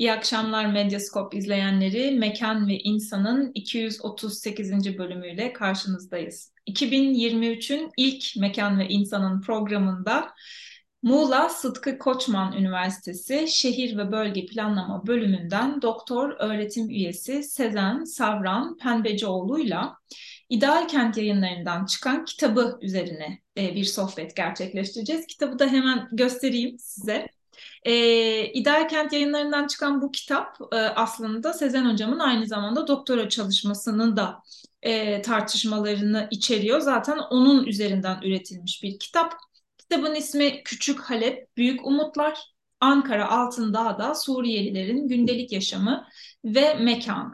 İyi akşamlar Medyaskop izleyenleri. Mekan ve İnsan'ın 238. bölümüyle karşınızdayız. 2023'ün ilk Mekan ve İnsan'ın programında Muğla Sıtkı Koçman Üniversitesi Şehir ve Bölge Planlama bölümünden doktor öğretim üyesi Sezen Savran Penbecioğlu'yla İdeal Kent yayınlarından çıkan kitabı üzerine e, bir sohbet gerçekleştireceğiz. Kitabı da hemen göstereyim size. E, İdeal Kent yayınlarından çıkan bu kitap e, aslında Sezen Hocam'ın aynı zamanda doktora çalışmasının da e, tartışmalarını içeriyor. Zaten onun üzerinden üretilmiş bir kitap. Kitabın ismi Küçük Halep, Büyük Umutlar. Ankara Altındağ'da Suriyelilerin gündelik yaşamı ve mekanı.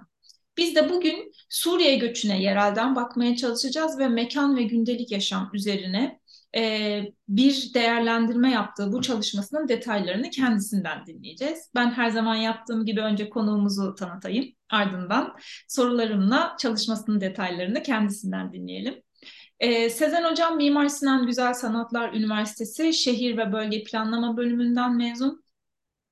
Biz de bugün Suriye göçüne yerelden bakmaya çalışacağız ve mekan ve gündelik yaşam üzerine e, bir değerlendirme yaptığı bu çalışmasının detaylarını kendisinden dinleyeceğiz. Ben her zaman yaptığım gibi önce konuğumuzu tanıtayım. Ardından sorularımla çalışmasının detaylarını kendisinden dinleyelim. Ee, Sezen Hocam Mimar Sinan Güzel Sanatlar Üniversitesi Şehir ve Bölge Planlama bölümünden mezun.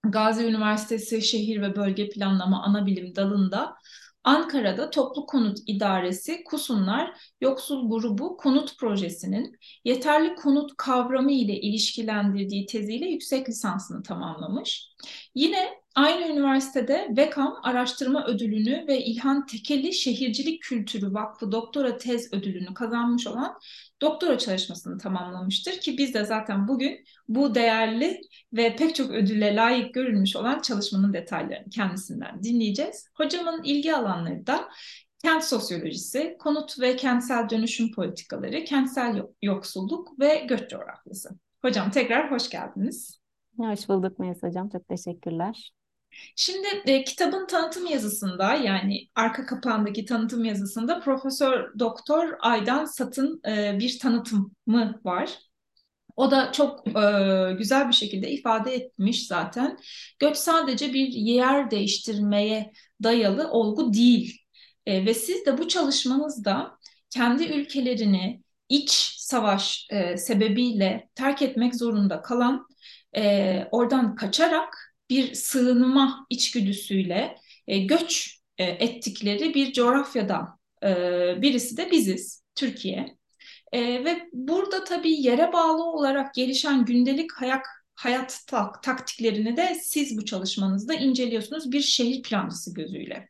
Gazi Üniversitesi Şehir ve Bölge Planlama Anabilim dalında Ankara'da Toplu Konut İdaresi Kusunlar Yoksul Grubu Konut Projesi'nin yeterli konut kavramı ile ilişkilendirdiği teziyle yüksek lisansını tamamlamış. Yine aynı üniversitede VEKAM Araştırma Ödülünü ve İlhan Tekeli Şehircilik Kültürü Vakfı Doktora Tez Ödülünü kazanmış olan doktora çalışmasını tamamlamıştır ki biz de zaten bugün bu değerli ve pek çok ödülle layık görülmüş olan çalışmanın detaylarını kendisinden dinleyeceğiz. Hocamın ilgi alanları da kent sosyolojisi, konut ve kentsel dönüşüm politikaları, kentsel yoksulluk ve göç coğrafyası. Hocam tekrar hoş geldiniz. Hoş bulduk Melis Hocam. Çok teşekkürler. Şimdi e, kitabın tanıtım yazısında yani arka kapağındaki tanıtım yazısında Profesör Doktor Aydan Sat'ın e, bir tanıtımı var. O da çok e, güzel bir şekilde ifade etmiş zaten. Göç sadece bir yer değiştirmeye dayalı olgu değil. E, ve siz de bu çalışmanızda kendi ülkelerini iç savaş e, sebebiyle terk etmek zorunda kalan, e, oradan kaçarak bir sığınma içgüdüsüyle e, göç e, ettikleri bir coğrafyadan e, birisi de biziz, Türkiye. E, ve burada tabii yere bağlı olarak gelişen gündelik hayat, hayat tak, taktiklerini de siz bu çalışmanızda inceliyorsunuz bir şehir plancısı gözüyle.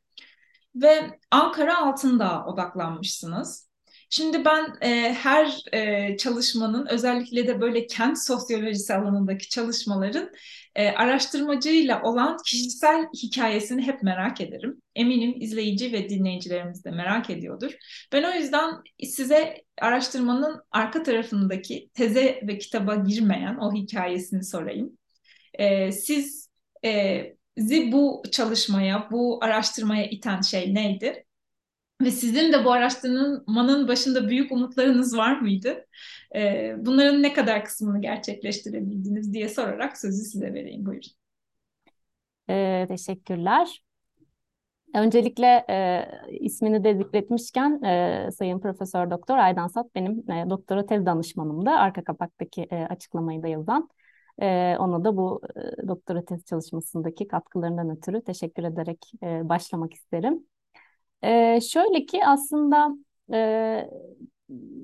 Ve Ankara altında odaklanmışsınız. Şimdi ben e, her e, çalışmanın özellikle de böyle kent sosyolojisi alanındaki çalışmaların e, araştırmacıyla olan kişisel hikayesini hep merak ederim. Eminim izleyici ve dinleyicilerimiz de merak ediyordur. Ben o yüzden size araştırmanın arka tarafındaki teze ve kitaba girmeyen o hikayesini sorayım. E, siz e, bu çalışmaya, bu araştırmaya iten şey neydi? Ve sizin de bu araştırmanın başında büyük umutlarınız var mıydı? Ee, bunların ne kadar kısmını gerçekleştirebildiniz diye sorarak sözü size vereyim. Buyurun. Ee, teşekkürler. Öncelikle e, ismini de zikretmişken e, Sayın Profesör Doktor Aydan Sat benim e, doktora tez danışmanımdı. Arka kapaktaki e, açıklamayı da yazan. E, ona da bu e, doktora tez çalışmasındaki katkılarından ötürü teşekkür ederek e, başlamak isterim. Ee, şöyle ki aslında e,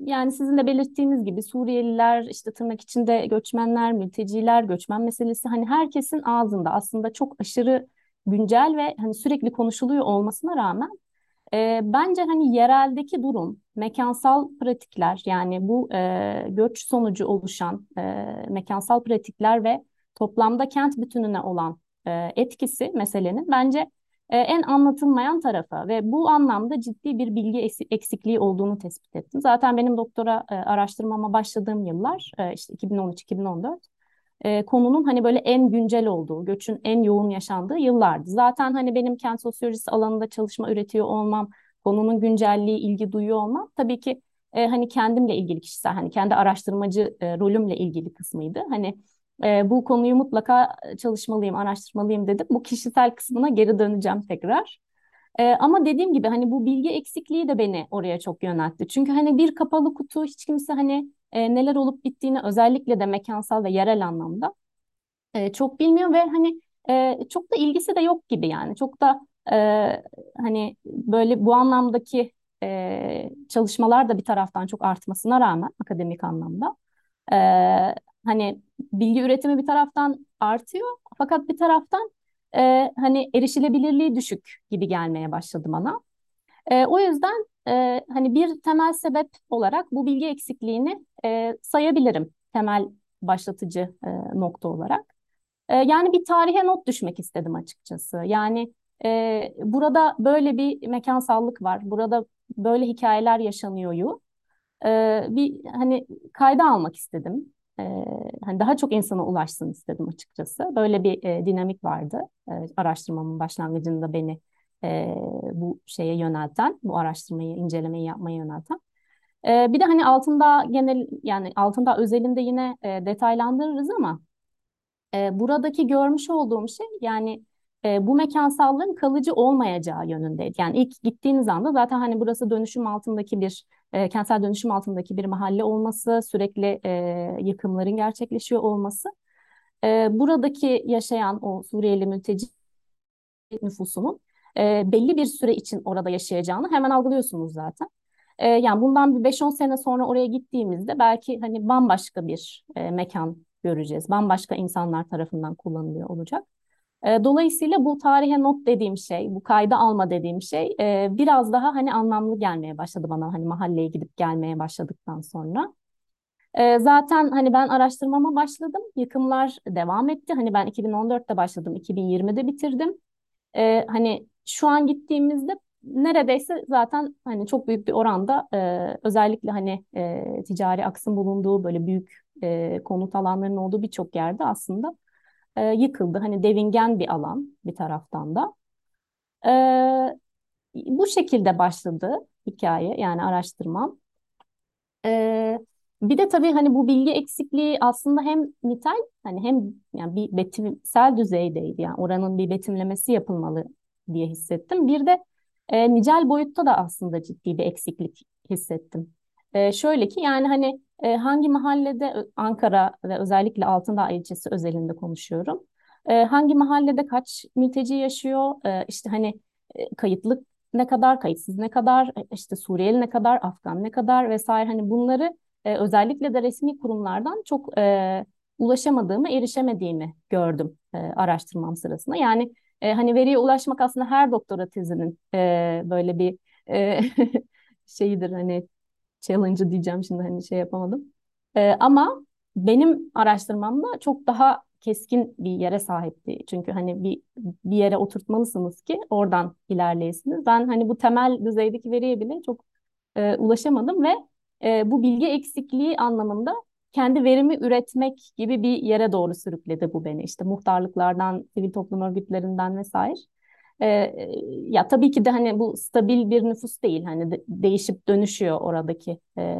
yani sizin de belirttiğiniz gibi Suriyeliler, işte tırnak içinde göçmenler, mülteciler, göçmen meselesi hani herkesin ağzında aslında çok aşırı güncel ve hani sürekli konuşuluyor olmasına rağmen e, bence hani yereldeki durum, mekansal pratikler yani bu e, göç sonucu oluşan e, mekansal pratikler ve toplamda kent bütününe olan e, etkisi meselenin bence e, en anlatılmayan tarafı ve bu anlamda ciddi bir bilgi eksikliği olduğunu tespit ettim. Zaten benim doktora e, araştırmama başladığım yıllar e, işte 2013-2014 konunun hani böyle en güncel olduğu, göçün en yoğun yaşandığı yıllardı. Zaten hani benim kent sosyolojisi alanında çalışma üretiyor olmam, konunun güncelliği, ilgi duyuyor olmam tabii ki hani kendimle ilgili kişisel, hani kendi araştırmacı rolümle ilgili kısmıydı. Hani e, bu konuyu mutlaka çalışmalıyım, araştırmalıyım dedim. Bu kişisel kısmına geri döneceğim tekrar. E, ama dediğim gibi hani bu bilgi eksikliği de beni oraya çok yöneltti. Çünkü hani bir kapalı kutu hiç kimse hani e, neler olup bittiğini özellikle de mekansal ve yerel anlamda e, çok bilmiyor ve hani e, çok da ilgisi de yok gibi yani. Çok da e, hani böyle bu anlamdaki e, çalışmalar da bir taraftan çok artmasına rağmen akademik anlamda e, hani bilgi üretimi bir taraftan artıyor fakat bir taraftan e, hani erişilebilirliği düşük gibi gelmeye başladı bana. E, o yüzden e, hani bir temel sebep olarak bu bilgi eksikliğini e, sayabilirim temel başlatıcı e, nokta olarak. E, yani bir tarihe not düşmek istedim açıkçası. Yani e, burada böyle bir mekansallık var. Burada böyle hikayeler yaşanıyor. E, bir hani kayda almak istedim. Hani daha çok insana ulaşsın istedim açıkçası. Böyle bir e, dinamik vardı. E, araştırmamın başlangıcında beni e, bu şeye yönelten, bu araştırmayı, incelemeyi yapmaya yönelten. E, bir de hani altında genel yani altında özelinde yine e, detaylandırırız ama e, buradaki görmüş olduğum şey yani e, bu mekansallığın kalıcı olmayacağı yönündeydi. Yani ilk gittiğiniz anda zaten hani burası dönüşüm altındaki bir e, kentsel dönüşüm altındaki bir mahalle olması, sürekli e, yıkımların gerçekleşiyor olması, e, buradaki yaşayan o Suriyeli mülteci nüfusunun e, belli bir süre için orada yaşayacağını hemen algılıyorsunuz zaten. E, yani bundan bir 5-10 sene sonra oraya gittiğimizde belki hani bambaşka bir e, mekan göreceğiz. Bambaşka insanlar tarafından kullanılıyor olacak. E, dolayısıyla bu tarihe not dediğim şey, bu kayda alma dediğim şey e, biraz daha hani anlamlı gelmeye başladı bana hani mahalleye gidip gelmeye başladıktan sonra. E, zaten hani ben araştırmama başladım, yıkımlar devam etti. Hani ben 2014'te başladım, 2020'de bitirdim. E, hani şu an gittiğimizde neredeyse zaten hani çok büyük bir oranda e, özellikle hani e, ticari aksın bulunduğu böyle büyük konut alanlarının olduğu birçok yerde aslında e, yıkıldı. Hani devingen bir alan bir taraftan da. E, bu şekilde başladı hikaye yani araştırmam. E, bir de tabii hani bu bilgi eksikliği aslında hem nitel hani hem yani bir betimsel düzeydeydi. Yani oranın bir betimlemesi yapılmalı diye hissettim. Bir de e, nicel boyutta da aslında ciddi bir eksiklik hissettim. E, şöyle ki yani hani e, hangi mahallede Ankara ve özellikle Altındağ ilçesi özelinde konuşuyorum. E, hangi mahallede kaç mülteci yaşıyor? E, işte hani e, kayıtlı ne kadar, kayıtsız ne kadar, e, işte Suriyeli ne kadar, Afgan ne kadar vesaire hani bunları e, özellikle de resmi kurumlardan çok e, ulaşamadığımı, erişemediğimi gördüm e, araştırmam sırasında. Yani e, hani veriye ulaşmak aslında her doktora tezinin e, böyle bir e, şeyidir hani challenge'ı diyeceğim şimdi hani şey yapamadım. E, ama benim araştırmamda çok daha keskin bir yere sahipti. Çünkü hani bir bir yere oturtmalısınız ki oradan ilerleyesiniz. Ben hani bu temel düzeydeki veriye bile çok e, ulaşamadım ve e, bu bilgi eksikliği anlamında kendi verimi üretmek gibi bir yere doğru sürükledi bu beni. İşte muhtarlıklardan, sivil toplum örgütlerinden vesaire. Ee, ya tabii ki de hani bu stabil bir nüfus değil. Hani de, değişip dönüşüyor oradaki e,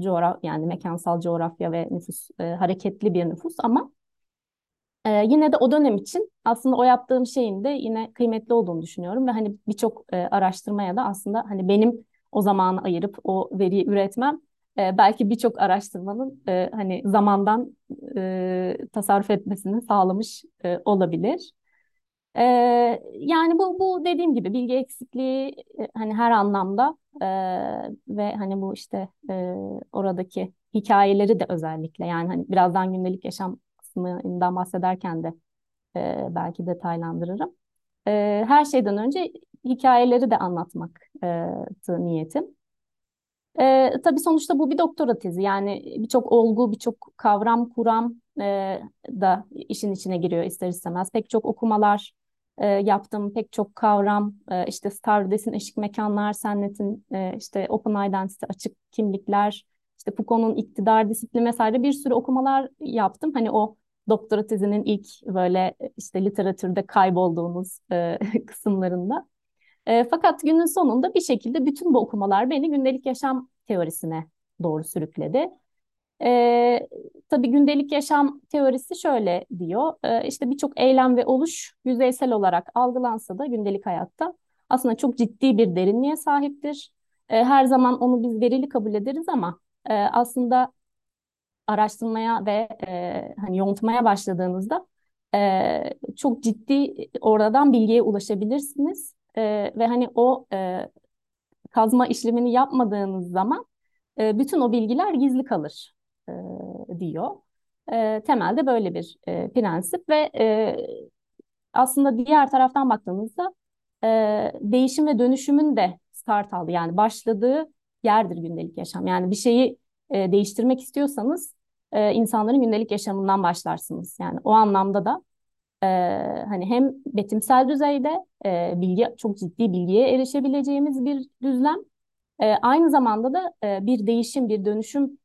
coğraf yani mekansal coğrafya ve nüfus e, hareketli bir nüfus ama e, yine de o dönem için aslında o yaptığım şeyin de yine kıymetli olduğunu düşünüyorum ve hani birçok e, araştırmaya da aslında hani benim o zamanı ayırıp o veriyi üretmem e, belki birçok araştırmanın e, hani zamandan e, tasarruf etmesini sağlamış e, olabilir. E, yani bu bu dediğim gibi bilgi eksikliği e, hani her anlamda e, ve hani bu işte e, oradaki hikayeleri de özellikle yani hani birazdan gündelik yaşam kısmından bahsederken de e, belki detaylandırırım. E, her şeyden önce hikayeleri de anlatmak e, niyetim. E, tabii sonuçta bu bir doktora tezi. Yani birçok olgu, birçok kavram, kuram e, da işin içine giriyor ister istemez. Pek çok okumalar e, yaptım, pek çok kavram, e, işte Stardust'in eşik mekanlar, Sennet'in e, işte Open Identity, açık kimlikler, işte Foucault'un iktidar disiplini vesaire bir sürü okumalar yaptım. Hani o doktora tezinin ilk böyle işte literatürde kaybolduğumuz e, kısımlarında. E, fakat günün sonunda bir şekilde bütün bu okumalar beni gündelik yaşam teorisine doğru sürükledi. E, tabii gündelik yaşam teorisi şöyle diyor. E, işte birçok eylem ve oluş yüzeysel olarak algılansa da gündelik hayatta aslında çok ciddi bir derinliğe sahiptir. E, her zaman onu biz verili kabul ederiz ama e, aslında araştırmaya ve e, hani yontmaya başladığınızda e, çok ciddi oradan bilgiye ulaşabilirsiniz e, ve hani o e, kazma işlemini yapmadığınız zaman e, bütün o bilgiler gizli kalır e, diyor. E, temelde böyle bir e, prensip ve e, aslında diğer taraftan baktığımızda e, değişim ve dönüşümün de start aldı. Yani başladığı yerdir gündelik yaşam. Yani bir şeyi e, değiştirmek istiyorsanız e, insanların gündelik yaşamından başlarsınız. Yani o anlamda da e, hani hem betimsel düzeyde e, bilgi çok ciddi bilgiye erişebileceğimiz bir düzlem. E, aynı zamanda da e, bir değişim, bir dönüşüm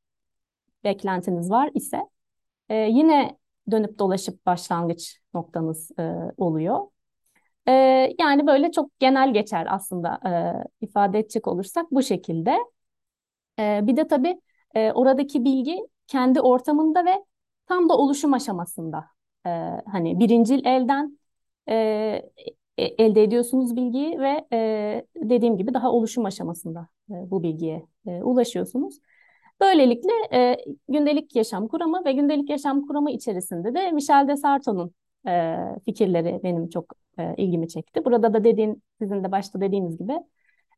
beklentiniz var ise e, yine dönüp dolaşıp başlangıç noktanız e, oluyor. E, yani böyle çok genel geçer aslında e, ifade edecek olursak bu şekilde. E, bir de tabii e, oradaki bilgi kendi ortamında ve tam da oluşum aşamasında. E, hani birincil elden e, e, elde ediyorsunuz bilgiyi ve e, dediğim gibi daha oluşum aşamasında e, bu bilgiye e, ulaşıyorsunuz. Böylelikle e, gündelik yaşam kuramı ve gündelik yaşam kuramı içerisinde de Michel de Sarto'nun e, fikirleri benim çok e, ilgimi çekti. Burada da dediğin, sizin de başta dediğiniz gibi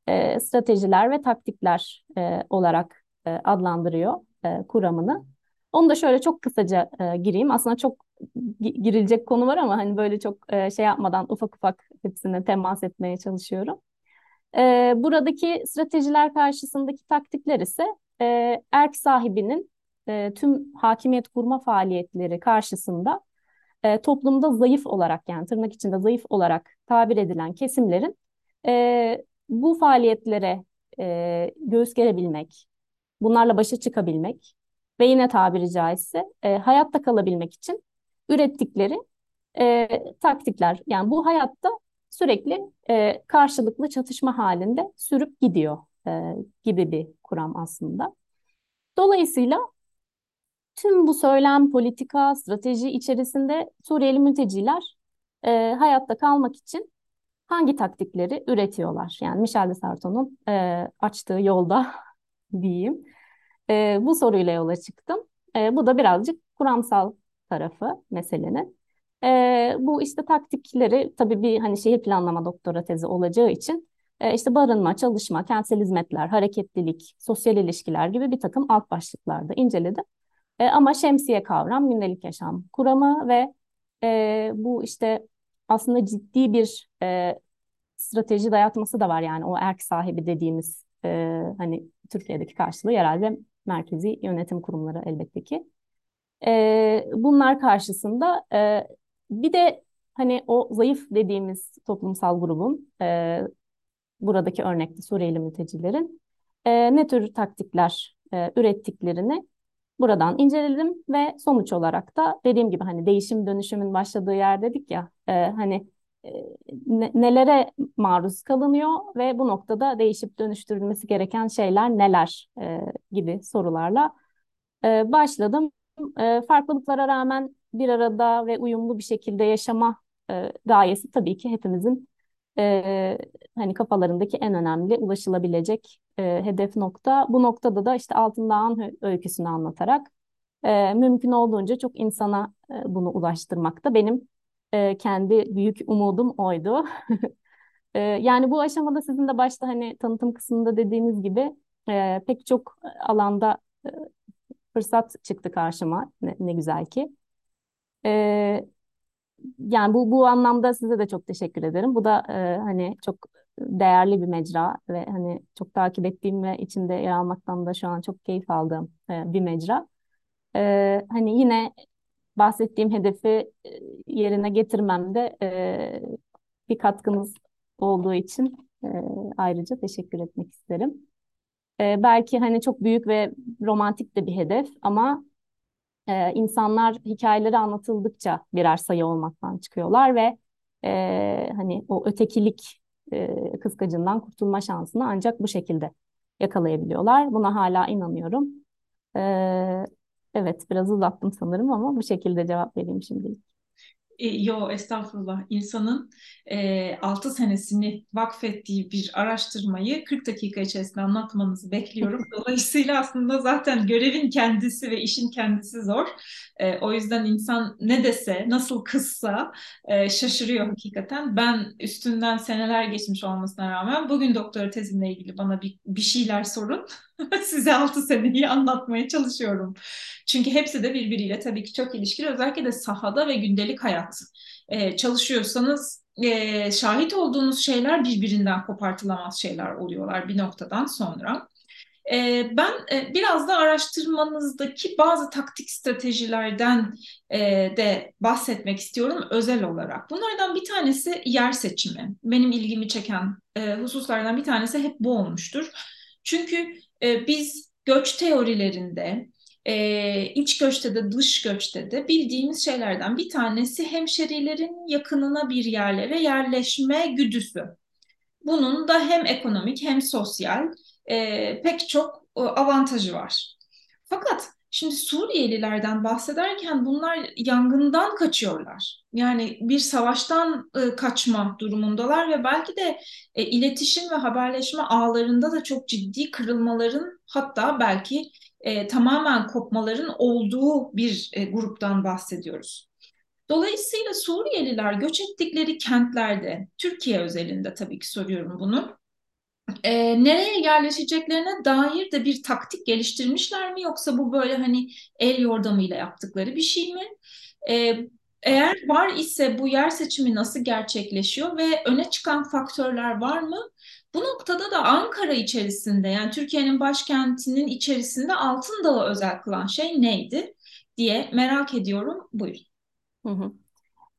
e, stratejiler ve taktikler e, olarak e, adlandırıyor e, kuramını. Onu da şöyle çok kısaca e, gireyim. Aslında çok girilecek konu var ama hani böyle çok e, şey yapmadan ufak ufak hepsine temas etmeye çalışıyorum. E, buradaki stratejiler karşısındaki taktikler ise e, erk sahibinin e, tüm hakimiyet kurma faaliyetleri karşısında e, toplumda zayıf olarak yani tırnak içinde zayıf olarak tabir edilen kesimlerin e, bu faaliyetlere e, göğüs gerebilmek, bunlarla başa çıkabilmek ve yine tabiri caizse e, hayatta kalabilmek için ürettikleri e, taktikler. Yani bu hayatta sürekli e, karşılıklı çatışma halinde sürüp gidiyor e, gibi bir kuram aslında. Dolayısıyla tüm bu söylem, politika, strateji içerisinde Suriyeli mülteciler e, hayatta kalmak için hangi taktikleri üretiyorlar? Yani Michel de Sarto'nun e, açtığı yolda diyeyim. E, bu soruyla yola çıktım. E, bu da birazcık kuramsal tarafı meselenin. E, bu işte taktikleri tabii bir hani şehir planlama doktora tezi olacağı için e, işte barınma, çalışma, kentsel hizmetler, hareketlilik, sosyal ilişkiler gibi bir takım alt başlıklarda inceledim. E, ama şemsiye kavram gündelik yaşam kuramı ve e, bu işte aslında ciddi bir e, strateji dayatması da var yani o erk sahibi dediğimiz e, hani Türkiye'deki karşılığı herhalde merkezi yönetim kurumları elbette ki. E, bunlar karşısında e, bir de hani o zayıf dediğimiz toplumsal grubun e, buradaki örnekte Suriyeli mültecilerin e, ne tür taktikler e, ürettiklerini buradan inceledim ve sonuç olarak da dediğim gibi hani değişim dönüşümün başladığı yer dedik ya e, hani e, ne, nelere maruz kalınıyor ve bu noktada değişip dönüştürülmesi gereken şeyler neler e, gibi sorularla e, başladım. E, farklılıklara rağmen bir arada ve uyumlu bir şekilde yaşama e, gayesi tabii ki hepimizin e, hani kafalarındaki en önemli ulaşılabilecek e, hedef nokta. Bu noktada da işte Altındağ'ın öyküsünü anlatarak e, mümkün olduğunca çok insana e, bunu ulaştırmakta benim e, kendi büyük umudum oydu. e, yani bu aşamada sizin de başta hani tanıtım kısmında dediğiniz gibi e, pek çok alanda e, fırsat çıktı karşıma ne, ne güzel ki. E, yani bu bu anlamda size de çok teşekkür ederim. Bu da e, hani çok değerli bir mecra ve hani çok takip ettiğim ve içinde yer almaktan da şu an çok keyif aldığım e, bir mecra. E, hani yine bahsettiğim hedefi e, yerine getirmemde e, bir katkınız olduğu için e, ayrıca teşekkür etmek isterim. E, belki hani çok büyük ve romantik de bir hedef ama e, insanlar hikayeleri anlatıldıkça birer sayı olmaktan çıkıyorlar ve e, hani o ötekilik e, kıskacından kurtulma şansını ancak bu şekilde yakalayabiliyorlar. Buna hala inanıyorum. E, evet biraz uzattım sanırım ama bu şekilde cevap vereyim şimdilik. E, yo estağfurullah insanın e, 6 senesini vakfettiği bir araştırmayı 40 dakika içerisinde anlatmanızı bekliyorum. Dolayısıyla aslında zaten görevin kendisi ve işin kendisi zor. E, o yüzden insan ne dese, nasıl kızsa e, şaşırıyor hakikaten. Ben üstünden seneler geçmiş olmasına rağmen bugün doktora tezimle ilgili bana bir, bir şeyler sorun. Size 6 seneyi anlatmaya çalışıyorum. Çünkü hepsi de birbiriyle tabii ki çok ilişkili. Özellikle de sahada ve gündelik hayat e, çalışıyorsanız e, şahit olduğunuz şeyler birbirinden kopartılamaz şeyler oluyorlar bir noktadan sonra. E, ben e, biraz da araştırmanızdaki bazı taktik stratejilerden e, de bahsetmek istiyorum özel olarak. Bunlardan bir tanesi yer seçimi. Benim ilgimi çeken e, hususlardan bir tanesi hep bu olmuştur. Çünkü e, biz göç teorilerinde e, iç göçte de dış göçte de bildiğimiz şeylerden bir tanesi hemşerilerin yakınına bir yerlere yerleşme güdüsü. Bunun da hem ekonomik hem sosyal e, pek çok e, avantajı var. Fakat şimdi Suriyelilerden bahsederken bunlar yangından kaçıyorlar. Yani bir savaştan e, kaçma durumundalar ve belki de e, iletişim ve haberleşme ağlarında da çok ciddi kırılmaların hatta belki e, tamamen kopmaların olduğu bir e, gruptan bahsediyoruz. Dolayısıyla Suriyeliler göç ettikleri kentlerde, Türkiye özelinde tabii ki soruyorum bunu, e, nereye yerleşeceklerine dair de bir taktik geliştirmişler mi yoksa bu böyle hani el yordamıyla yaptıkları bir şey mi? E, eğer var ise bu yer seçimi nasıl gerçekleşiyor ve öne çıkan faktörler var mı? Bu noktada da Ankara içerisinde yani Türkiye'nin başkentinin içerisinde Altın Dağı özel kılan şey neydi diye merak ediyorum. Buyurun. Hı hı.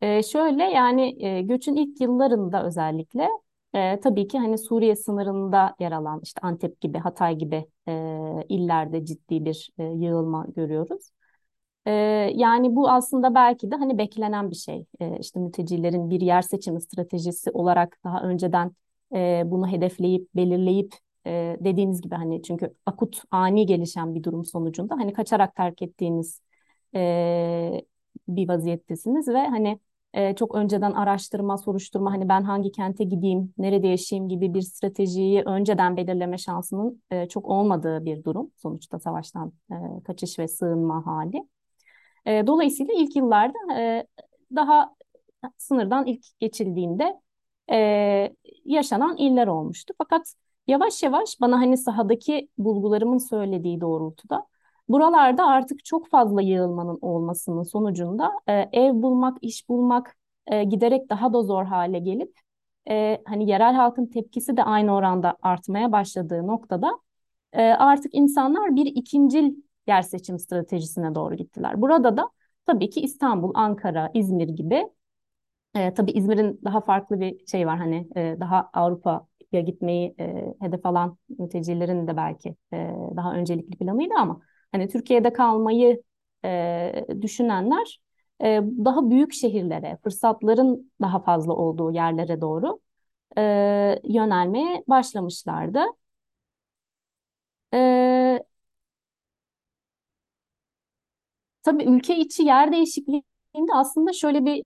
Ee, şöyle yani e, göçün ilk yıllarında özellikle e, tabii ki hani Suriye sınırında yer alan işte Antep gibi Hatay gibi e, illerde ciddi bir e, yığılma görüyoruz. E, yani bu aslında belki de hani beklenen bir şey. E, işte mültecilerin bir yer seçimi stratejisi olarak daha önceden e, bunu hedefleyip belirleyip e, dediğiniz gibi hani çünkü akut ani gelişen bir durum sonucunda hani kaçarak terk ettiğiniz e, bir vaziyettesiniz ve hani e, çok önceden araştırma, soruşturma hani ben hangi kente gideyim, nerede yaşayayım gibi bir stratejiyi önceden belirleme şansının e, çok olmadığı bir durum sonuçta savaştan e, kaçış ve sığınma hali. E, dolayısıyla ilk yıllarda e, daha sınırdan ilk geçildiğinde e, yaşanan iller olmuştu. Fakat yavaş yavaş bana hani sahadaki bulgularımın söylediği doğrultuda buralarda artık çok fazla yığılmanın olmasının sonucunda e, ev bulmak, iş bulmak e, giderek daha da zor hale gelip e, hani yerel halkın tepkisi de aynı oranda artmaya başladığı noktada e, artık insanlar bir ikincil yer seçim stratejisine doğru gittiler. Burada da tabii ki İstanbul, Ankara, İzmir gibi e, tabii İzmir'in daha farklı bir şey var hani e, daha Avrupa'ya gitmeyi e, hedef alan mültecilerin de belki e, daha öncelikli planıydı ama hani Türkiye'de kalmayı e, düşünenler e, daha büyük şehirlere, fırsatların daha fazla olduğu yerlere doğru e, yönelmeye başlamışlardı. E, tabii ülke içi yer değişikliğinde aslında şöyle bir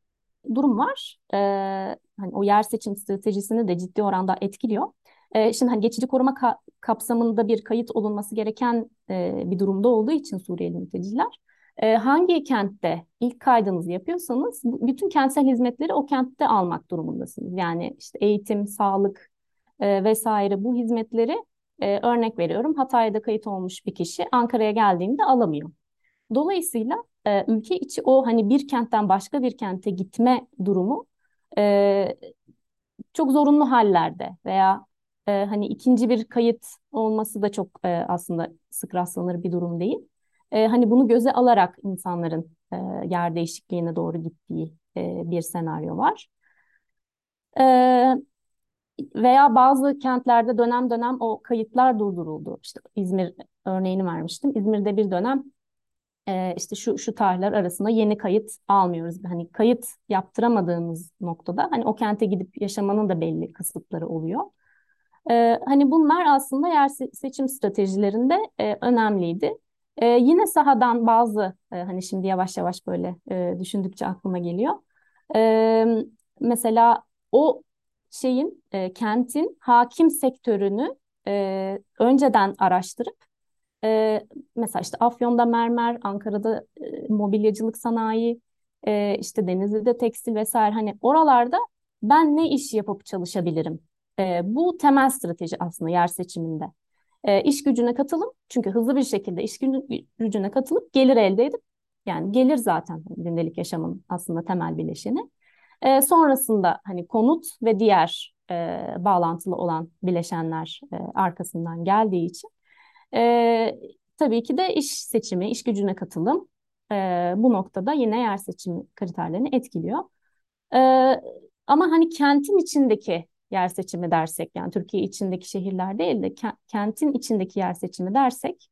durum var. E, hani o yer seçim stratejisini de ciddi oranda etkiliyor. E, şimdi hani geçici koruma ka kapsamında bir kayıt olunması gereken e, bir durumda olduğu için Suriyeli mülteciler e, hangi kentte ilk kaydınızı yapıyorsanız bütün kentsel hizmetleri o kentte almak durumundasınız. Yani işte eğitim, sağlık e, vesaire bu hizmetleri e, örnek veriyorum Hatay'da kayıt olmuş bir kişi Ankara'ya geldiğinde alamıyor. Dolayısıyla e, ülke içi o hani bir kentten başka bir kente gitme durumu e, çok zorunlu hallerde veya e, hani ikinci bir kayıt olması da çok e, aslında sık rastlanır bir durum değil. E, hani bunu göze alarak insanların e, yer değişikliğine doğru gittiği e, bir senaryo var. E, veya bazı kentlerde dönem dönem o kayıtlar durduruldu. İşte İzmir örneğini vermiştim. İzmir'de bir dönem e, işte şu şu tarihler arasında yeni kayıt almıyoruz. Hani kayıt yaptıramadığımız noktada hani o kente gidip yaşamanın da belli kısıtları oluyor. E, hani bunlar aslında yer seçim stratejilerinde e, önemliydi. E, yine sahadan bazı e, hani şimdi yavaş yavaş böyle e, düşündükçe aklıma geliyor. E, mesela o şeyin e, kentin hakim sektörünü e, önceden araştırıp e, mesela işte Afyon'da mermer, Ankara'da e, mobilyacılık sanayi, e, işte Denizli'de tekstil vesaire hani oralarda ben ne iş yapıp çalışabilirim? E, bu temel strateji aslında yer seçiminde. E, iş gücüne katılım çünkü hızlı bir şekilde iş gücüne katılıp gelir elde edip yani gelir zaten gündelik yaşamın aslında temel bileşeni. E, sonrasında hani konut ve diğer e, bağlantılı olan bileşenler e, arkasından geldiği için e, tabii ki de iş seçimi, iş gücüne katılım e, bu noktada yine yer seçimi kriterlerini etkiliyor. E, ama hani kentin içindeki yer seçimi dersek yani Türkiye içindeki şehirler değil de kentin içindeki yer seçimi dersek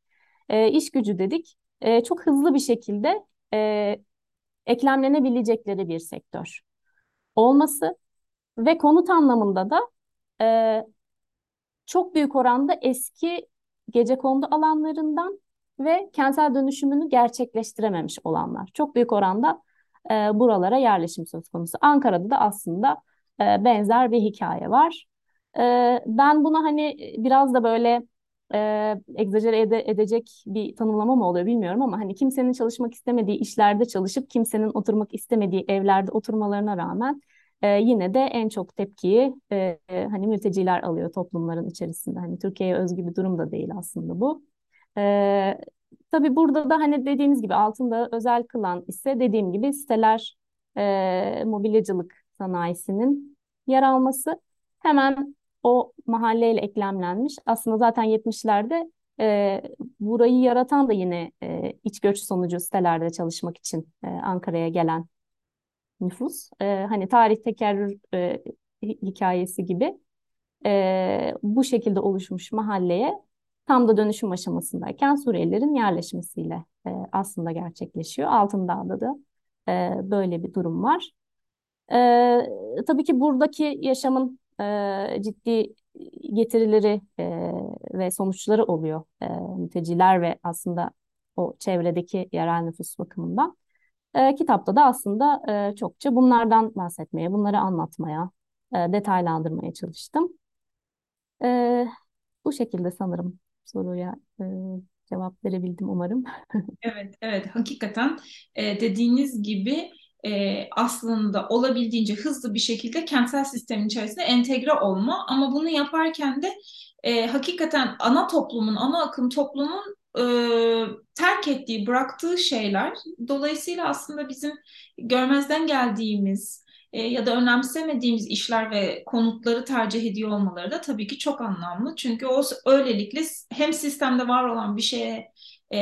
e, iş gücü dedik e, çok hızlı bir şekilde e, eklemlenebilecekleri bir sektör olması ve konut anlamında da e, çok büyük oranda eski gece kondu alanlarından ve kentsel dönüşümünü gerçekleştirememiş olanlar. Çok büyük oranda e, buralara yerleşim söz konusu. Ankara'da da aslında e, benzer bir hikaye var. E, ben buna hani biraz da böyle e, egzajere ede, edecek bir tanımlama mı oluyor bilmiyorum ama hani kimsenin çalışmak istemediği işlerde çalışıp kimsenin oturmak istemediği evlerde oturmalarına rağmen e, yine de en çok tepkiyi e, e, hani mülteciler alıyor toplumların içerisinde. Hani Türkiye'ye özgü bir durum da değil aslında bu. E, tabii burada da hani dediğiniz gibi altında özel kılan ise dediğim gibi siteler e, mobilyacılık sanayisinin yer alması hemen o mahalleyle eklemlenmiş. Aslında zaten 70'lerde e, burayı yaratan da yine e, iç göç sonucu sitelerde çalışmak için e, Ankara'ya gelen nüfus. E, hani tarih tekerrür e, hikayesi gibi e, bu şekilde oluşmuş mahalleye tam da dönüşüm aşamasındayken Suriyelilerin yerleşmesiyle e, aslında gerçekleşiyor. Altındağ'da da e, böyle bir durum var. E, tabii ki buradaki yaşamın e, ciddi getirileri e, ve sonuçları oluyor e, mülteciler ve aslında o çevredeki yerel nüfus bakımından. E, kitapta da aslında e, çokça bunlardan bahsetmeye, bunları anlatmaya, e, detaylandırmaya çalıştım. E, bu şekilde sanırım soruya e, cevap verebildim umarım. evet, evet. Hakikaten e, dediğiniz gibi e, aslında olabildiğince hızlı bir şekilde kentsel sistemin içerisinde entegre olma ama bunu yaparken de e, hakikaten ana toplumun, ana akım toplumun e, terk ettiği, bıraktığı şeyler. Dolayısıyla aslında bizim görmezden geldiğimiz e, ya da önemsemediğimiz işler ve konutları tercih ediyor olmaları da tabii ki çok anlamlı. Çünkü o öylelikle hem sistemde var olan bir şeye e,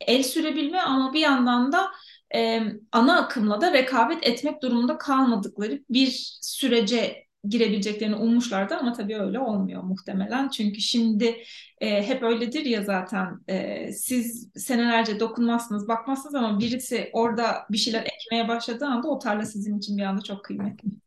el sürebilme ama bir yandan da e, ana akımla da rekabet etmek durumunda kalmadıkları bir sürece girebileceklerini ummuşlardı ama tabii öyle olmuyor muhtemelen. Çünkü şimdi e, hep öyledir ya zaten e, siz senelerce dokunmazsınız, bakmazsınız ama birisi orada bir şeyler ekmeye başladığı anda o tarla sizin için bir anda çok kıymetli.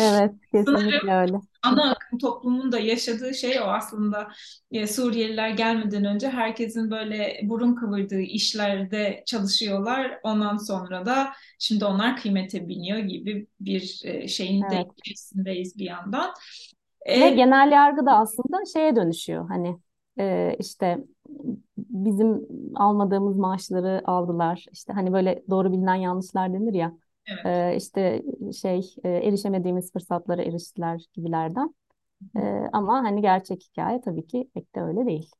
Evet, kesinlikle öyle. Ana akım toplumun da yaşadığı şey o aslında. E, Suriyeliler gelmeden önce herkesin böyle burun kıvırdığı işlerde çalışıyorlar. Ondan sonra da şimdi onlar kıymete biniyor gibi bir e, şeyin evet. de içerisindeyiz bir yandan. Ve e, genel yargı da aslında şeye dönüşüyor. Hani e, işte bizim almadığımız maaşları aldılar. İşte hani böyle doğru bilinen yanlışlar denir ya. Evet. E, işte şey e, erişemediğimiz fırsatlara eriştiler gibilerden. E, ama hani gerçek hikaye tabii ki pek de öyle değil.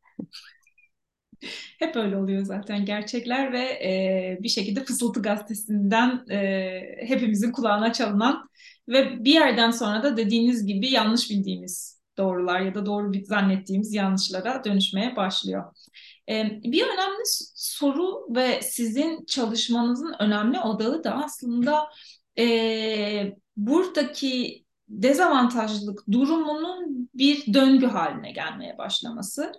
Hep öyle oluyor zaten gerçekler ve e, bir şekilde Fısıltı Gazetesi'nden e, hepimizin kulağına çalınan ve bir yerden sonra da dediğiniz gibi yanlış bildiğimiz doğrular ya da doğru zannettiğimiz yanlışlara dönüşmeye başlıyor. Bir önemli soru ve sizin çalışmanızın önemli odağı da aslında e, buradaki dezavantajlılık durumunun bir döngü haline gelmeye başlaması.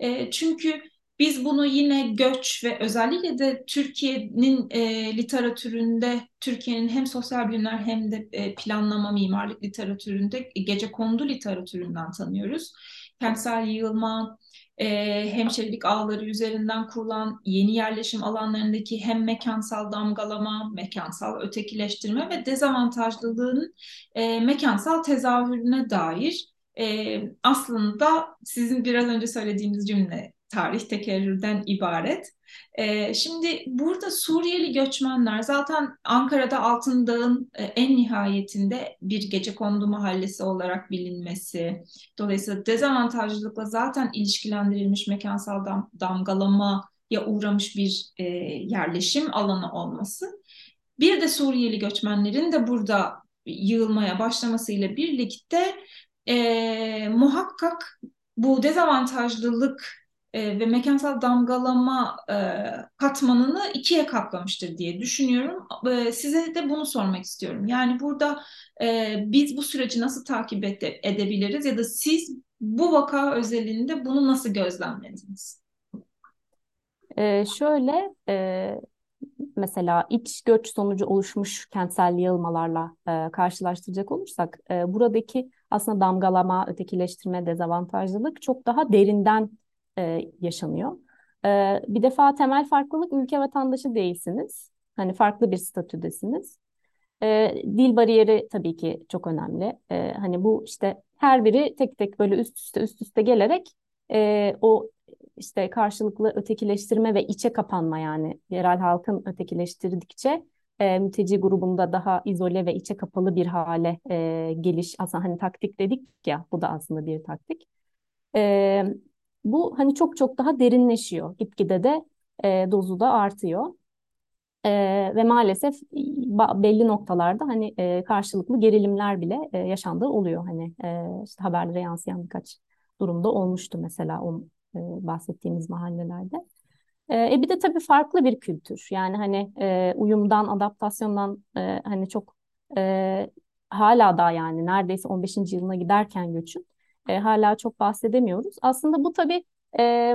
E, çünkü biz bunu yine göç ve özellikle de Türkiye'nin e, literatüründe, Türkiye'nin hem sosyal bilimler hem de e, planlama, mimarlık literatüründe, gece kondu literatüründen tanıyoruz. Kentsel yığılma, e, hemşerilik ağları üzerinden kurulan yeni yerleşim alanlarındaki hem mekansal damgalama, mekansal ötekileştirme ve dezavantajlılığın e, mekansal tezahürüne dair e, aslında sizin biraz önce söylediğiniz cümle tarih tekerrürden ibaret. Ee, şimdi burada Suriyeli göçmenler zaten Ankara'da Altındağ'ın e, en nihayetinde bir gece kondu mahallesi olarak bilinmesi, dolayısıyla dezavantajlılıkla zaten ilişkilendirilmiş mekansal dam damgalamaya uğramış bir e, yerleşim alanı olması. Bir de Suriyeli göçmenlerin de burada yığılmaya başlamasıyla birlikte e, muhakkak bu dezavantajlılık e, ve mekansal damgalama e, katmanını ikiye katlamıştır diye düşünüyorum. E, size de bunu sormak istiyorum. Yani burada e, biz bu süreci nasıl takip ede edebiliriz ya da siz bu vaka özelinde bunu nasıl gözlemlediniz? Ee, şöyle e, mesela iç göç sonucu oluşmuş kentsel yığılmalarla e, karşılaştıracak olursak e, buradaki aslında damgalama, ötekileştirme, dezavantajlılık çok daha derinden e, yaşanıyor. E, bir defa temel farklılık ülke vatandaşı değilsiniz. Hani farklı bir statüdesiniz. E, dil bariyeri tabii ki çok önemli. E, hani bu işte her biri tek tek böyle üst üste üst üste gelerek e, o işte karşılıklı ötekileştirme ve içe kapanma yani yerel halkın ötekileştirdikçe e, mülteci grubunda daha izole ve içe kapalı bir hale e, geliş aslında hani taktik dedik ya bu da aslında bir taktik. E, bu hani çok çok daha derinleşiyor. Gitgide de e, dozu da artıyor. E, ve maalesef belli noktalarda hani e, karşılıklı gerilimler bile e, yaşandığı oluyor. Hani e, işte haberlere yansıyan birkaç durumda olmuştu mesela o e, bahsettiğimiz mahallelerde. E, e bir de tabii farklı bir kültür. Yani hani e, uyumdan, adaptasyondan e, hani çok e, hala da yani neredeyse 15. yılına giderken göçün e, hala çok bahsedemiyoruz. Aslında bu tabii e,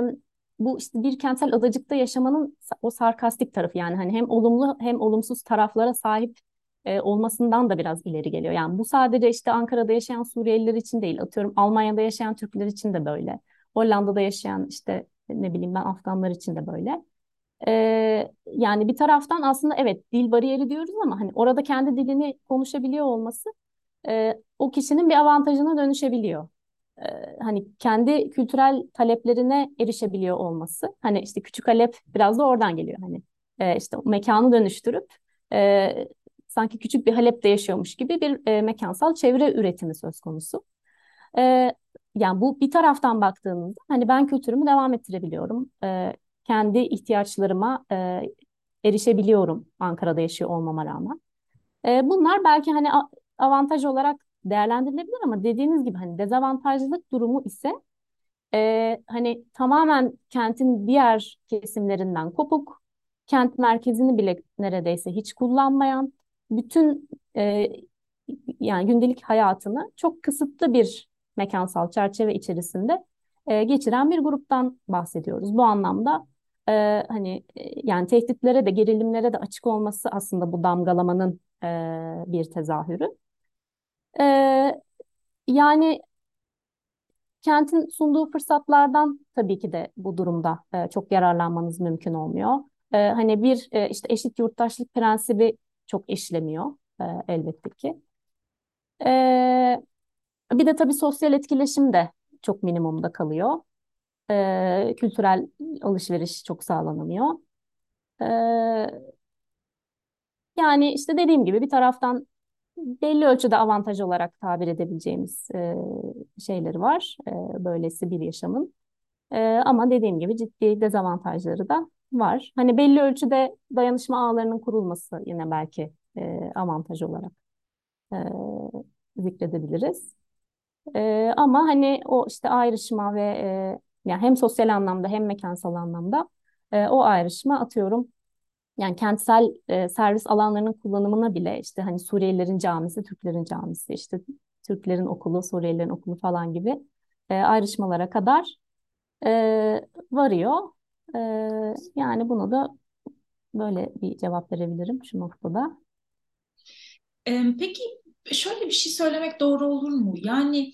bu işte bir kentsel adacıkta yaşamanın o sarkastik tarafı yani hani hem olumlu hem olumsuz taraflara sahip e, olmasından da biraz ileri geliyor. Yani bu sadece işte Ankara'da yaşayan Suriyeliler için değil. Atıyorum Almanya'da yaşayan Türkler için de böyle. Hollanda'da yaşayan işte ne bileyim ben Afganlar için de böyle. Ee, yani bir taraftan aslında evet dil bariyeri diyoruz ama hani orada kendi dilini konuşabiliyor olması e, o kişinin bir avantajına dönüşebiliyor hani kendi kültürel taleplerine erişebiliyor olması. Hani işte Küçük Halep biraz da oradan geliyor. Hani e, işte mekanı dönüştürüp e, sanki küçük bir Halep'te yaşıyormuş gibi bir e, mekansal çevre üretimi söz konusu. E, yani bu bir taraftan baktığımızda hani ben kültürümü devam ettirebiliyorum. E, kendi ihtiyaçlarıma e, erişebiliyorum Ankara'da yaşıyor olmama rağmen. E, bunlar belki hani avantaj olarak değerlendirilebilir ama dediğiniz gibi hani dezavantajlılık durumu ise e, hani tamamen kentin diğer kesimlerinden kopuk, kent merkezini bile neredeyse hiç kullanmayan, bütün e, yani gündelik hayatını çok kısıtlı bir mekansal çerçeve içerisinde e, geçiren bir gruptan bahsediyoruz. Bu anlamda e, hani e, yani tehditlere de gerilimlere de açık olması aslında bu damgalamanın e, bir tezahürü. Ee, yani kentin sunduğu fırsatlardan tabii ki de bu durumda e, çok yararlanmanız mümkün olmuyor. E, hani bir e, işte eşit yurttaşlık prensibi çok işlemiyor e, elbette ki. E, bir de tabii sosyal etkileşim de çok minimumda kalıyor. E, kültürel alışveriş çok sağlanamıyor. E, yani işte dediğim gibi bir taraftan belli ölçüde avantaj olarak tabir edebileceğimiz e, şeyleri var. E, böylesi bir yaşamın. E, ama dediğim gibi ciddi dezavantajları da var. Hani belli ölçüde dayanışma ağlarının kurulması yine belki e, avantaj olarak e, zikredebiliriz. E, ama hani o işte ayrışma ve e, yani hem sosyal anlamda hem mekansal anlamda e, o ayrışma atıyorum yani kentsel e, servis alanlarının kullanımına bile işte hani Suriyelilerin camisi, Türklerin camisi, işte Türklerin okulu, Suriyelilerin okulu falan gibi e, ayrışmalara kadar e, varıyor. E, yani bunu da böyle bir cevap verebilirim şu noktada. Peki şöyle bir şey söylemek doğru olur mu? Yani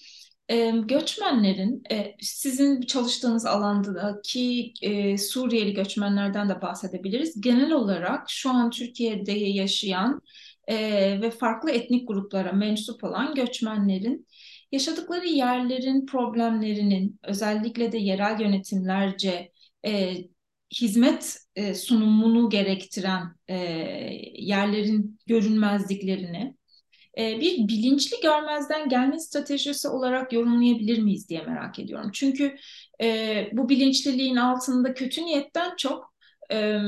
Göçmenlerin, e, sizin çalıştığınız alandaki e, Suriyeli göçmenlerden de bahsedebiliriz. Genel olarak şu an Türkiye'de yaşayan e, ve farklı etnik gruplara mensup olan göçmenlerin yaşadıkları yerlerin problemlerinin özellikle de yerel yönetimlerce hizmet sunumunu gerektiren yerlerin görünmezliklerini bir bilinçli görmezden gelme stratejisi olarak yorumlayabilir miyiz diye merak ediyorum. Çünkü e, bu bilinçliliğin altında kötü niyetten çok e,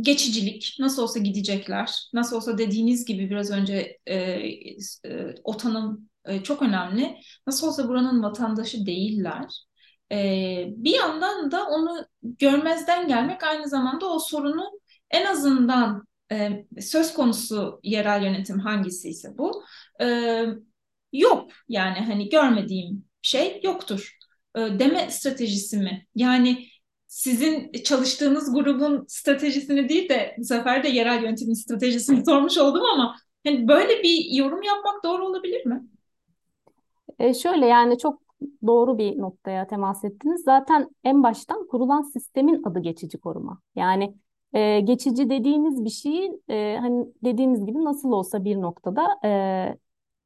geçicilik, nasıl olsa gidecekler, nasıl olsa dediğiniz gibi biraz önce e, e, o tanım e, çok önemli. Nasıl olsa buranın vatandaşı değiller. E, bir yandan da onu görmezden gelmek aynı zamanda o sorunu en azından söz konusu yerel yönetim hangisiyse bu yok yani hani görmediğim şey yoktur deme stratejisi mi? Yani sizin çalıştığınız grubun stratejisini değil de bu sefer de yerel yönetimin stratejisini sormuş oldum ama hani böyle bir yorum yapmak doğru olabilir mi? E şöyle yani çok doğru bir noktaya temas ettiniz. Zaten en baştan kurulan sistemin adı geçici koruma. Yani e, geçici dediğiniz bir şeyin e, hani dediğiniz gibi nasıl olsa bir noktada e,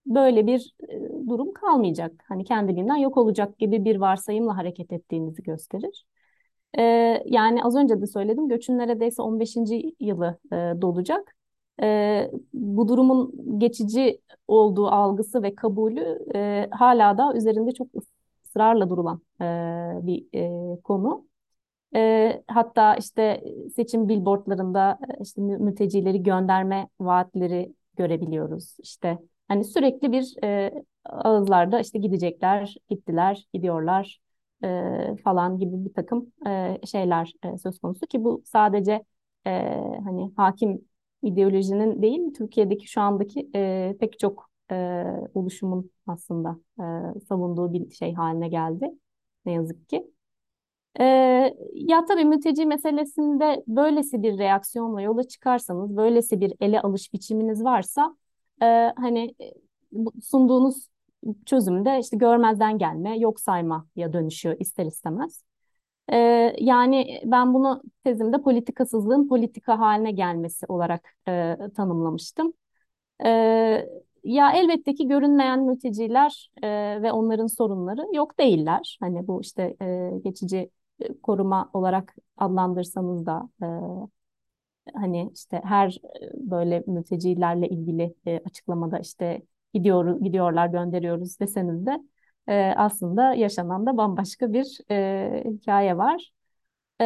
böyle bir e, durum kalmayacak. Hani kendiliğinden yok olacak gibi bir varsayımla hareket ettiğinizi gösterir. E, yani az önce de söyledim göçün neredeyse 15. yılı e, dolacak. E, bu durumun geçici olduğu algısı ve kabulü e, hala da üzerinde çok ısrarla durulan e, bir e, konu. E, hatta işte seçim billboardlarında işte mültecileri gönderme vaatleri görebiliyoruz. İşte hani sürekli bir e, ağızlarda işte gidecekler, gittiler, gidiyorlar e, falan gibi bir takım e, şeyler e, söz konusu ki bu sadece e, hani hakim ideolojinin değil Türkiye'deki şu andaki e, pek çok e, oluşumun aslında e, savunduğu bir şey haline geldi ne yazık ki. E, ya tabii mülteci meselesinde böylesi bir reaksiyonla yola çıkarsanız, böylesi bir ele alış biçiminiz varsa e, hani sunduğunuz çözümde işte görmezden gelme, yok saymaya dönüşüyor ister istemez. E, yani ben bunu tezimde politikasızlığın politika haline gelmesi olarak e, tanımlamıştım. E, ya elbette ki görünmeyen mülteciler e, ve onların sorunları yok değiller. Hani bu işte e, geçici koruma olarak adlandırsanız da e, hani işte her böyle mültecilerle ilgili e, açıklamada işte gidiyor gidiyorlar gönderiyoruz deseniz de e, aslında yaşanan da bambaşka bir e, hikaye var. E,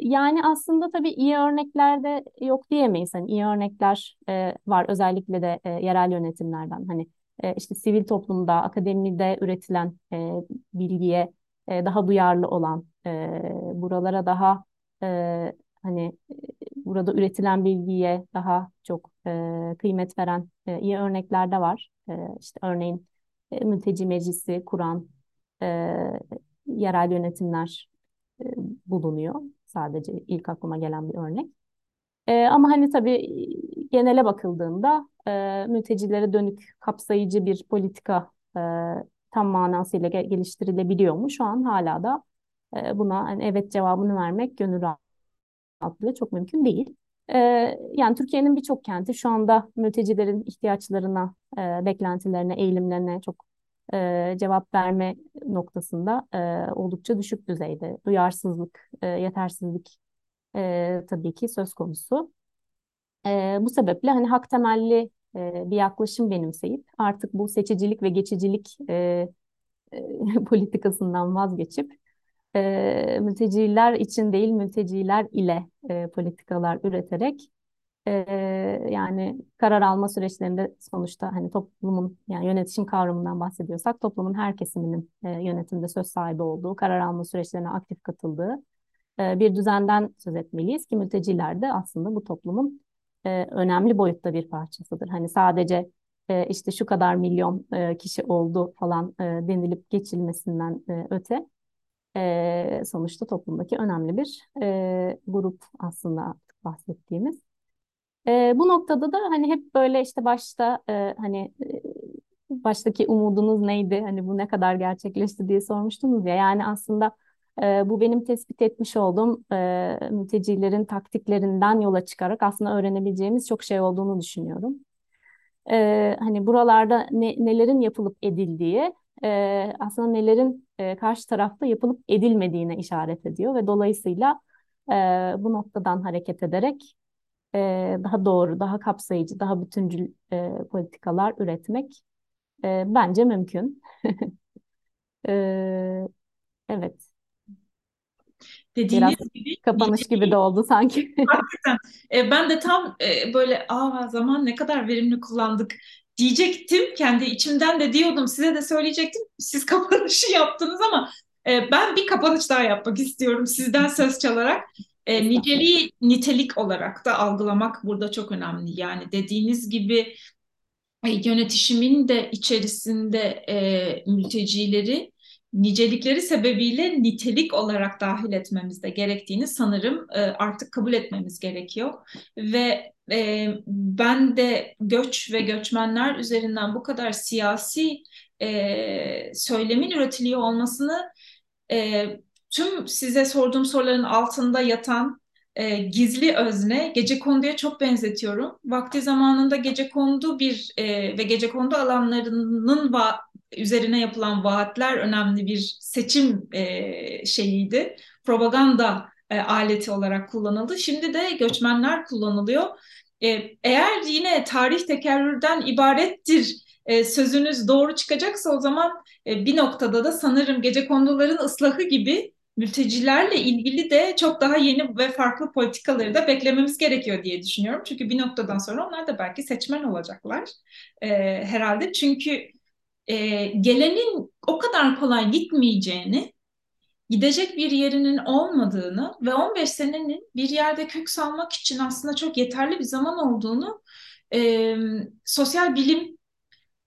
yani aslında tabii iyi örnekler de yok diyemeyiz. Hani iyi örnekler e, var özellikle de e, yerel yönetimlerden. Hani e, işte sivil toplumda, akademide üretilen e, bilgiye e, daha duyarlı olan, e, buralara daha e, hani burada üretilen bilgiye daha çok e, kıymet veren e, iyi örnekler de var. E, işte örneğin e, mülteci meclisi kuran e, yerel yönetimler e, bulunuyor. Sadece ilk aklıma gelen bir örnek. E, ama hani tabii genele bakıldığında e, mültecilere dönük kapsayıcı bir politika e, tam manasıyla geliştirilebiliyor mu? Şu an hala da e, buna hani evet cevabını vermek gönül rahatlığıyla çok mümkün değil. E, yani Türkiye'nin birçok kenti şu anda mültecilerin ihtiyaçlarına, e, beklentilerine, eğilimlerine çok cevap verme noktasında oldukça düşük düzeyde. Duyarsızlık, yetersizlik tabii ki söz konusu. Bu sebeple hani hak temelli bir yaklaşım benimseyip artık bu seçicilik ve geçicilik e, e, politikasından vazgeçip e, mülteciler için değil mülteciler ile e, politikalar üreterek e, yani karar alma süreçlerinde sonuçta hani toplumun yani yönetişim kavramından bahsediyorsak toplumun her kesiminin e, yönetimde söz sahibi olduğu, karar alma süreçlerine aktif katıldığı e, bir düzenden söz etmeliyiz ki mülteciler de aslında bu toplumun e, önemli boyutta bir parçasıdır. Hani sadece e, işte şu kadar milyon e, kişi oldu falan e, denilip geçilmesinden e, öte e, sonuçta toplumdaki önemli bir e, grup aslında bahsettiğimiz. E, bu noktada da hani hep böyle işte başta e, hani e, baştaki umudunuz neydi? Hani bu ne kadar gerçekleşti diye sormuştunuz ya. Yani aslında e, bu benim tespit etmiş olduğum e, mültecilerin taktiklerinden yola çıkarak aslında öğrenebileceğimiz çok şey olduğunu düşünüyorum. E, hani buralarda ne, nelerin yapılıp edildiği e, aslında nelerin e, karşı tarafta yapılıp edilmediğine işaret ediyor ve dolayısıyla e, bu noktadan hareket ederek e, daha doğru, daha kapsayıcı, daha bütüncül e, politikalar üretmek e, bence mümkün. e, evet. Dediğiniz Biraz gibi kapanış gibi de oldu sanki. Hakikaten. E, ben de tam e, böyle aa zaman ne kadar verimli kullandık diyecektim. Kendi içimden de diyordum. Size de söyleyecektim. Siz kapanışı yaptınız ama e, ben bir kapanış daha yapmak istiyorum sizden söz çalarak. E, niceliği nitelik olarak da algılamak burada çok önemli. Yani dediğiniz gibi e, yönetişimin de içerisinde e, mültecileri nicelikleri sebebiyle nitelik olarak dahil etmemiz de gerektiğini sanırım e, artık kabul etmemiz gerekiyor. Ve e, ben de göç ve göçmenler üzerinden bu kadar siyasi e, söylemin üretiliyor olmasını e, tüm size sorduğum soruların altında yatan e, gizli özne gece konduya çok benzetiyorum. Vakti zamanında gece kondu bir e, ve gece kondu alanlarının va üzerine yapılan vaatler önemli bir seçim e, şeyiydi. Propaganda e, aleti olarak kullanıldı. Şimdi de göçmenler kullanılıyor. E, eğer yine tarih tekerrürden ibarettir e, sözünüz doğru çıkacaksa o zaman e, bir noktada da sanırım gece konduların ıslahı gibi mültecilerle ilgili de çok daha yeni ve farklı politikaları da beklememiz gerekiyor diye düşünüyorum. Çünkü bir noktadan sonra onlar da belki seçmen olacaklar e, herhalde. Çünkü e, gelenin o kadar kolay gitmeyeceğini, gidecek bir yerinin olmadığını ve 15 senenin bir yerde kök salmak için aslında çok yeterli bir zaman olduğunu e, sosyal bilim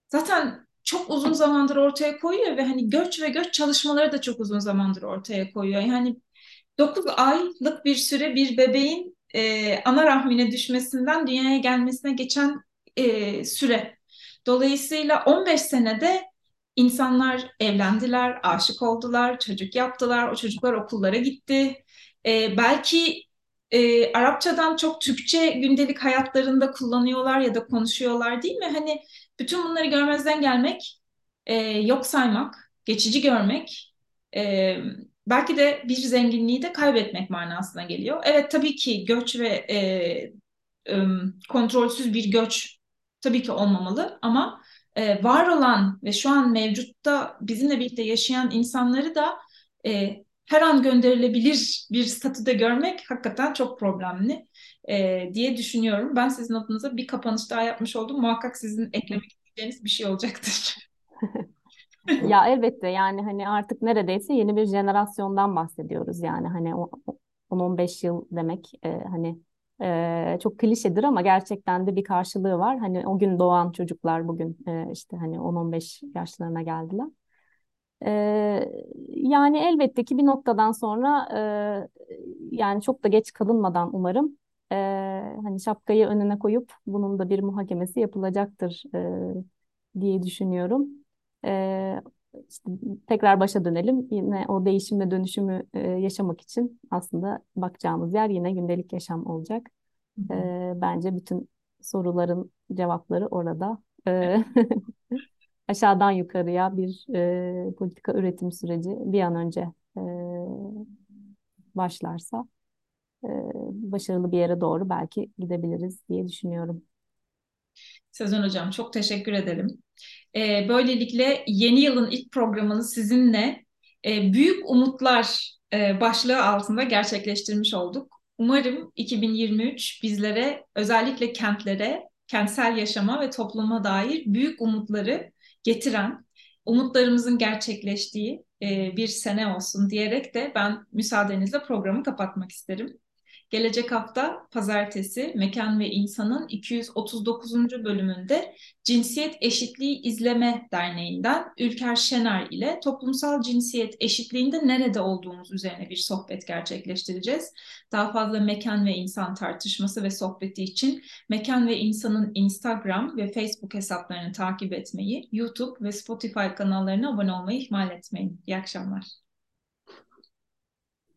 zaten çok uzun zamandır ortaya koyuyor ve hani göç ve göç çalışmaları da çok uzun zamandır ortaya koyuyor. Yani 9 aylık bir süre bir bebeğin e, ana rahmine düşmesinden dünyaya gelmesine geçen e, süre. Dolayısıyla 15 senede insanlar evlendiler, aşık oldular, çocuk yaptılar, o çocuklar okullara gitti. E, belki e, Arapçadan çok Türkçe gündelik hayatlarında kullanıyorlar ya da konuşuyorlar değil mi? Hani bütün bunları görmezden gelmek, e, yok saymak, geçici görmek, e, belki de bir zenginliği de kaybetmek manasına geliyor. Evet tabii ki göç ve e, e, kontrolsüz bir göç tabii ki olmamalı ama e, var olan ve şu an mevcutta bizimle birlikte yaşayan insanları da e, her an gönderilebilir bir statüde görmek hakikaten çok problemli e, diye düşünüyorum. Ben sizin adınıza bir kapanış daha yapmış oldum. Muhakkak sizin eklemek isteyeceğiniz bir şey olacaktır. ya elbette yani hani artık neredeyse yeni bir jenerasyondan bahsediyoruz yani hani 10-15 yıl demek e, hani çok klişedir ama gerçekten de bir karşılığı var. Hani o gün doğan çocuklar bugün işte hani 10-15 yaşlarına geldiler. Yani elbette ki bir noktadan sonra yani çok da geç kalınmadan umarım hani şapkayı önüne koyup bunun da bir muhakemesi yapılacaktır diye düşünüyorum. İşte tekrar başa dönelim. Yine o değişim ve dönüşümü e, yaşamak için aslında bakacağımız yer yine gündelik yaşam olacak. E, bence bütün soruların cevapları orada. E, aşağıdan yukarıya bir e, politika üretim süreci bir an önce e, başlarsa e, başarılı bir yere doğru belki gidebiliriz diye düşünüyorum. Sezen Hocam çok teşekkür ederim. E, böylelikle yeni yılın ilk programını sizinle e, büyük umutlar e, başlığı altında gerçekleştirmiş olduk. Umarım 2023 bizlere özellikle kentlere, kentsel yaşama ve topluma dair büyük umutları getiren, umutlarımızın gerçekleştiği e, bir sene olsun diyerek de ben müsaadenizle programı kapatmak isterim. Gelecek hafta pazartesi Mekan ve İnsan'ın 239. bölümünde Cinsiyet Eşitliği İzleme Derneği'nden Ülker Şener ile toplumsal cinsiyet eşitliğinde nerede olduğumuz üzerine bir sohbet gerçekleştireceğiz. Daha fazla mekan ve insan tartışması ve sohbeti için Mekan ve İnsan'ın Instagram ve Facebook hesaplarını takip etmeyi, YouTube ve Spotify kanallarına abone olmayı ihmal etmeyin. İyi akşamlar.